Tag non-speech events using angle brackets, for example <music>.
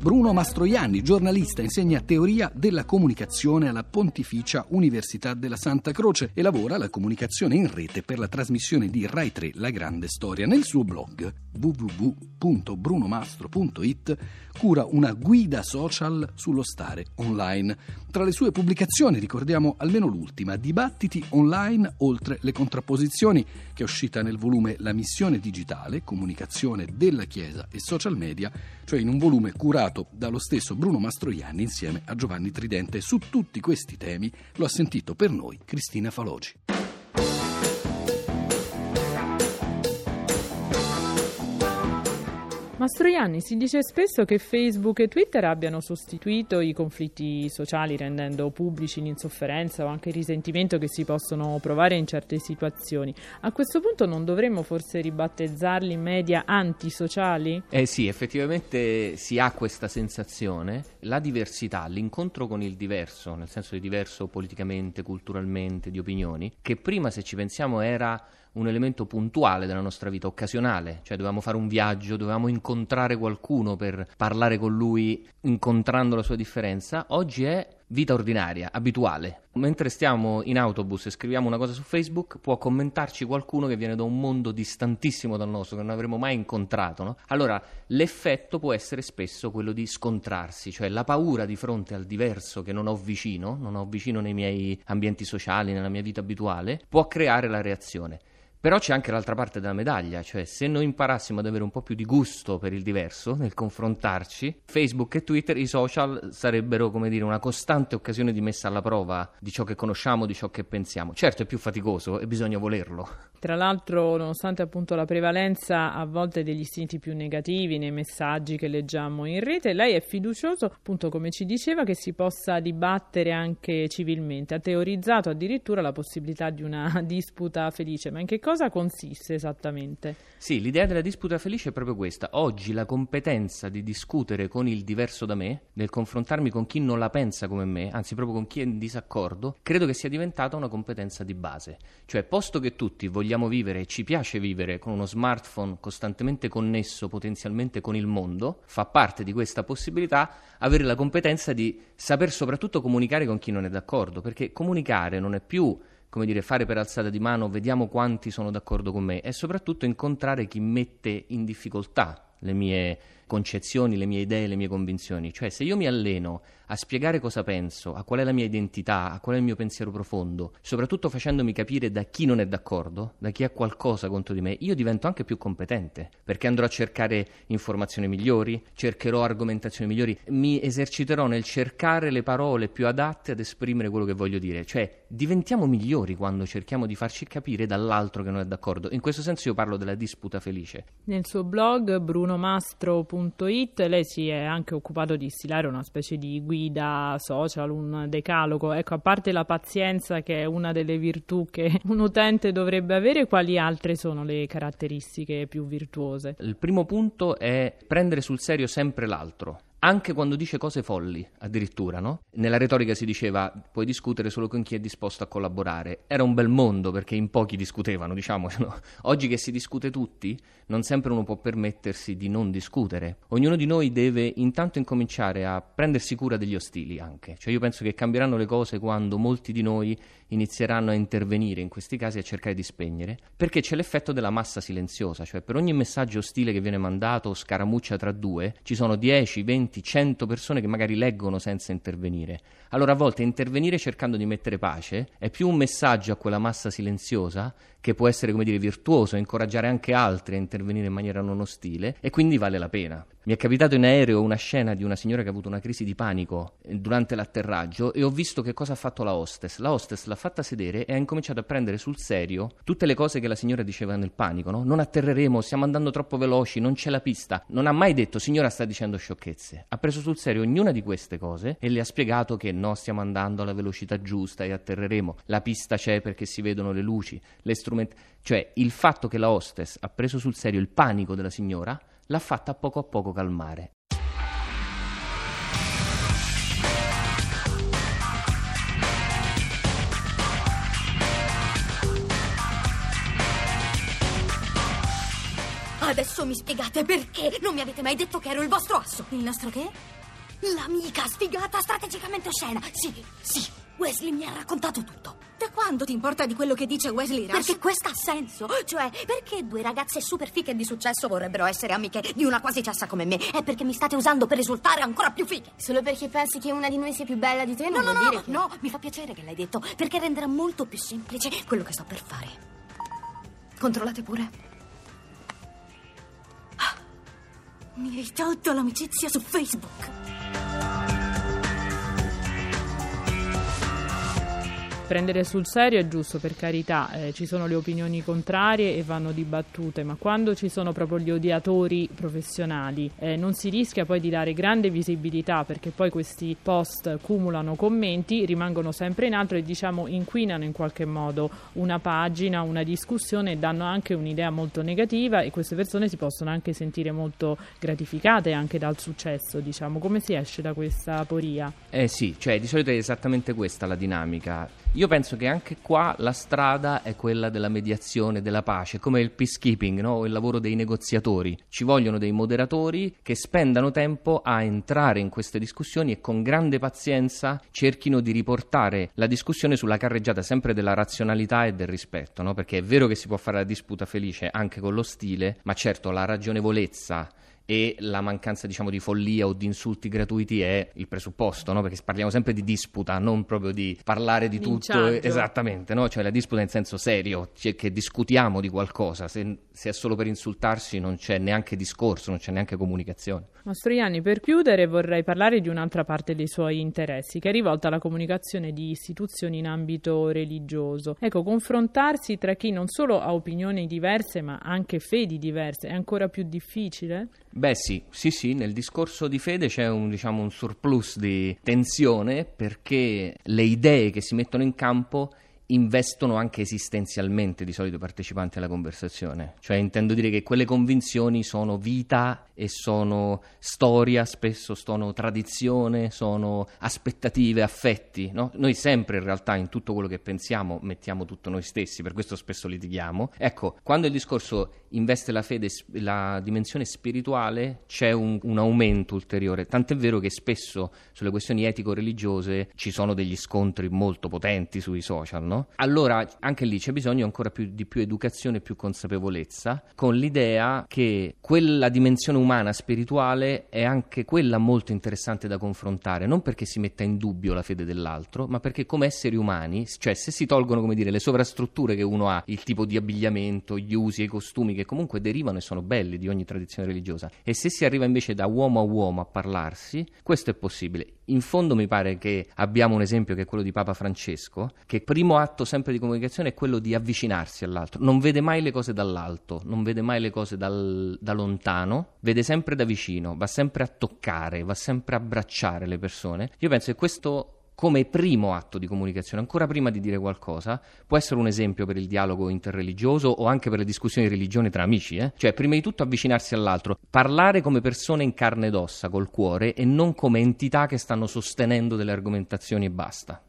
Bruno Mastroianni, giornalista, insegna teoria della comunicazione alla Pontificia Università della Santa Croce e lavora alla comunicazione in rete per la trasmissione di Rai 3 La Grande Storia. Nel suo blog www.brunomastro.it cura una guida social sullo stare online. Tra le sue pubblicazioni ricordiamo almeno l'ultima, Dibattiti online oltre le contrapposizioni, che è uscita nel volume La missione digitale, comunicazione della Chiesa e social media, cioè in un volume curato dallo stesso Bruno Mastroianni insieme a Giovanni Tridente. Su tutti questi temi lo ha sentito per noi Cristina Faloci. Mastroianni si dice spesso che Facebook e Twitter abbiano sostituito i conflitti sociali rendendo pubblici l'insofferenza o anche il risentimento che si possono provare in certe situazioni. A questo punto non dovremmo forse ribattezzarli media antisociali? Eh sì, effettivamente si ha questa sensazione. La diversità, l'incontro con il diverso, nel senso di diverso politicamente, culturalmente, di opinioni, che prima se ci pensiamo era un elemento puntuale della nostra vita, occasionale, cioè dovevamo fare un viaggio, dovevamo incontrare qualcuno per parlare con lui incontrando la sua differenza, oggi è vita ordinaria, abituale. Mentre stiamo in autobus e scriviamo una cosa su Facebook, può commentarci qualcuno che viene da un mondo distantissimo dal nostro, che non avremmo mai incontrato. No? Allora, l'effetto può essere spesso quello di scontrarsi, cioè la paura di fronte al diverso che non ho vicino, non ho vicino nei miei ambienti sociali, nella mia vita abituale, può creare la reazione. Però c'è anche l'altra parte della medaglia, cioè se noi imparassimo ad avere un po' più di gusto per il diverso nel confrontarci, Facebook e Twitter, i social sarebbero come dire una costante occasione di messa alla prova di ciò che conosciamo, di ciò che pensiamo. Certo è più faticoso e bisogna volerlo. Tra l'altro, nonostante appunto la prevalenza a volte degli istinti più negativi nei messaggi che leggiamo in rete, lei è fiducioso, appunto come ci diceva, che si possa dibattere anche civilmente. Ha teorizzato addirittura la possibilità di una <laughs> disputa felice, ma in che cosa cosa consiste esattamente? Sì, l'idea della disputa felice è proprio questa. Oggi la competenza di discutere con il diverso da me, nel confrontarmi con chi non la pensa come me, anzi proprio con chi è in disaccordo, credo che sia diventata una competenza di base. Cioè, posto che tutti vogliamo vivere e ci piace vivere con uno smartphone costantemente connesso potenzialmente con il mondo, fa parte di questa possibilità avere la competenza di saper soprattutto comunicare con chi non è d'accordo, perché comunicare non è più come dire, fare per alzata di mano, vediamo quanti sono d'accordo con me, e soprattutto incontrare chi mette in difficoltà le mie concezioni, le mie idee, le mie convinzioni. Cioè, se io mi alleno a spiegare cosa penso, a qual è la mia identità, a qual è il mio pensiero profondo, soprattutto facendomi capire da chi non è d'accordo, da chi ha qualcosa contro di me, io divento anche più competente, perché andrò a cercare informazioni migliori, cercherò argomentazioni migliori, mi eserciterò nel cercare le parole più adatte ad esprimere quello che voglio dire. Cioè, diventiamo migliori quando cerchiamo di farci capire dall'altro che non è d'accordo. In questo senso io parlo della disputa felice. Nel suo blog brunomastro.it lei si è anche occupato di stilare una specie di guida social, un decalogo. Ecco, a parte la pazienza che è una delle virtù che <laughs> un utente dovrebbe avere, quali altre sono le caratteristiche più virtuose? Il primo punto è prendere sul serio sempre l'altro anche quando dice cose folli, addirittura, no? Nella retorica si diceva puoi discutere solo con chi è disposto a collaborare. Era un bel mondo perché in pochi discutevano, <laughs> diciamocelo. Oggi che si discute tutti, non sempre uno può permettersi di non discutere. Ognuno di noi deve intanto incominciare a prendersi cura degli ostili anche. Cioè io penso che cambieranno le cose quando molti di noi inizieranno a intervenire in questi casi a cercare di spegnere, perché c'è l'effetto della massa silenziosa, cioè per ogni messaggio ostile che viene mandato o scaramuccia tra due, ci sono 10, 20 20, 100 persone che magari leggono senza intervenire. Allora a volte intervenire cercando di mettere pace è più un messaggio a quella massa silenziosa che può essere, come dire, virtuoso, incoraggiare anche altri a intervenire in maniera non ostile e quindi vale la pena. Mi è capitato in aereo una scena di una signora che ha avuto una crisi di panico eh, durante l'atterraggio e ho visto che cosa ha fatto la hostess. La hostess l'ha fatta sedere e ha incominciato a prendere sul serio tutte le cose che la signora diceva nel panico, no? Non atterreremo, stiamo andando troppo veloci, non c'è la pista. Non ha mai detto signora sta dicendo sciocchezze. Ha preso sul serio ognuna di queste cose e le ha spiegato che no, stiamo andando alla velocità giusta e atterreremo. La pista c'è perché si vedono le luci, le strumenti, cioè il fatto che la hostess ha preso sul serio il panico della signora l'ha fatta poco a poco calmare. Adesso mi spiegate perché non mi avete mai detto che ero il vostro asso. Il nostro che? L'amica sfigata strategicamente oscena. Sì, sì, Wesley mi ha raccontato tutto. Da quando ti importa di quello che dice Wesley Rush? Perché questo ha senso. Cioè, perché due ragazze super fiche di successo vorrebbero essere amiche di una quasi cessa come me? È perché mi state usando per risultare ancora più fighe. Solo perché pensi che una di noi sia più bella di te? No, Non no, no, dire che... no, mi fa piacere che l'hai detto, perché renderà molto più semplice quello che sto per fare. Controllate pure. Ah, Mi hai tolto l'amicizia su Facebook. Prendere sul serio è giusto, per carità, eh, ci sono le opinioni contrarie e vanno dibattute, ma quando ci sono proprio gli odiatori professionali eh, non si rischia poi di dare grande visibilità perché poi questi post cumulano commenti, rimangono sempre in alto e diciamo inquinano in qualche modo una pagina, una discussione e danno anche un'idea molto negativa e queste persone si possono anche sentire molto gratificate anche dal successo, diciamo. Come si esce da questa poria? Eh sì, cioè di solito è esattamente questa la dinamica. Io penso che anche qua la strada è quella della mediazione, della pace, come il peacekeeping, no? il lavoro dei negoziatori. Ci vogliono dei moderatori che spendano tempo a entrare in queste discussioni e con grande pazienza cerchino di riportare la discussione sulla carreggiata sempre della razionalità e del rispetto, no? perché è vero che si può fare la disputa felice anche con lo stile, ma certo la ragionevolezza e la mancanza diciamo di follia o di insulti gratuiti è il presupposto, no? perché parliamo sempre di disputa, non proprio di parlare di tutto Linciaggio. esattamente, no? cioè la disputa in senso serio, cioè che discutiamo di qualcosa, se, se è solo per insultarsi non c'è neanche discorso, non c'è neanche comunicazione. Mastroianni, per chiudere vorrei parlare di un'altra parte dei suoi interessi, che è rivolta alla comunicazione di istituzioni in ambito religioso. Ecco, confrontarsi tra chi non solo ha opinioni diverse, ma anche fedi diverse, è ancora più difficile? Beh sì, sì sì, nel discorso di fede c'è un, diciamo, un surplus di tensione perché le idee che si mettono in campo investono anche esistenzialmente di solito i partecipanti alla conversazione, cioè intendo dire che quelle convinzioni sono vita e sono storia, spesso sono tradizione, sono aspettative, affetti, no? Noi sempre in realtà in tutto quello che pensiamo mettiamo tutto noi stessi, per questo spesso litighiamo. Ecco, quando il discorso investe la fede, la dimensione spirituale, c'è un, un aumento ulteriore, tant'è vero che spesso sulle questioni etico-religiose ci sono degli scontri molto potenti sui social, no? Allora anche lì c'è bisogno ancora più, di più educazione e più consapevolezza, con l'idea che quella dimensione umana spirituale è anche quella molto interessante da confrontare, non perché si metta in dubbio la fede dell'altro, ma perché come esseri umani, cioè se si tolgono come dire le sovrastrutture che uno ha, il tipo di abbigliamento, gli usi e i costumi che comunque derivano e sono belli di ogni tradizione religiosa, e se si arriva invece da uomo a uomo a parlarsi, questo è possibile. In fondo mi pare che abbiamo un esempio che è quello di Papa Francesco, che primo atto sempre di comunicazione è quello di avvicinarsi all'altro, non vede mai le cose dall'alto, non vede mai le cose dal- da lontano, vede sempre da vicino, va sempre a toccare, va sempre a abbracciare le persone. Io penso che questo come primo atto di comunicazione, ancora prima di dire qualcosa, può essere un esempio per il dialogo interreligioso o anche per le discussioni di religione tra amici, eh? cioè prima di tutto avvicinarsi all'altro, parlare come persone in carne ed ossa, col cuore e non come entità che stanno sostenendo delle argomentazioni e basta.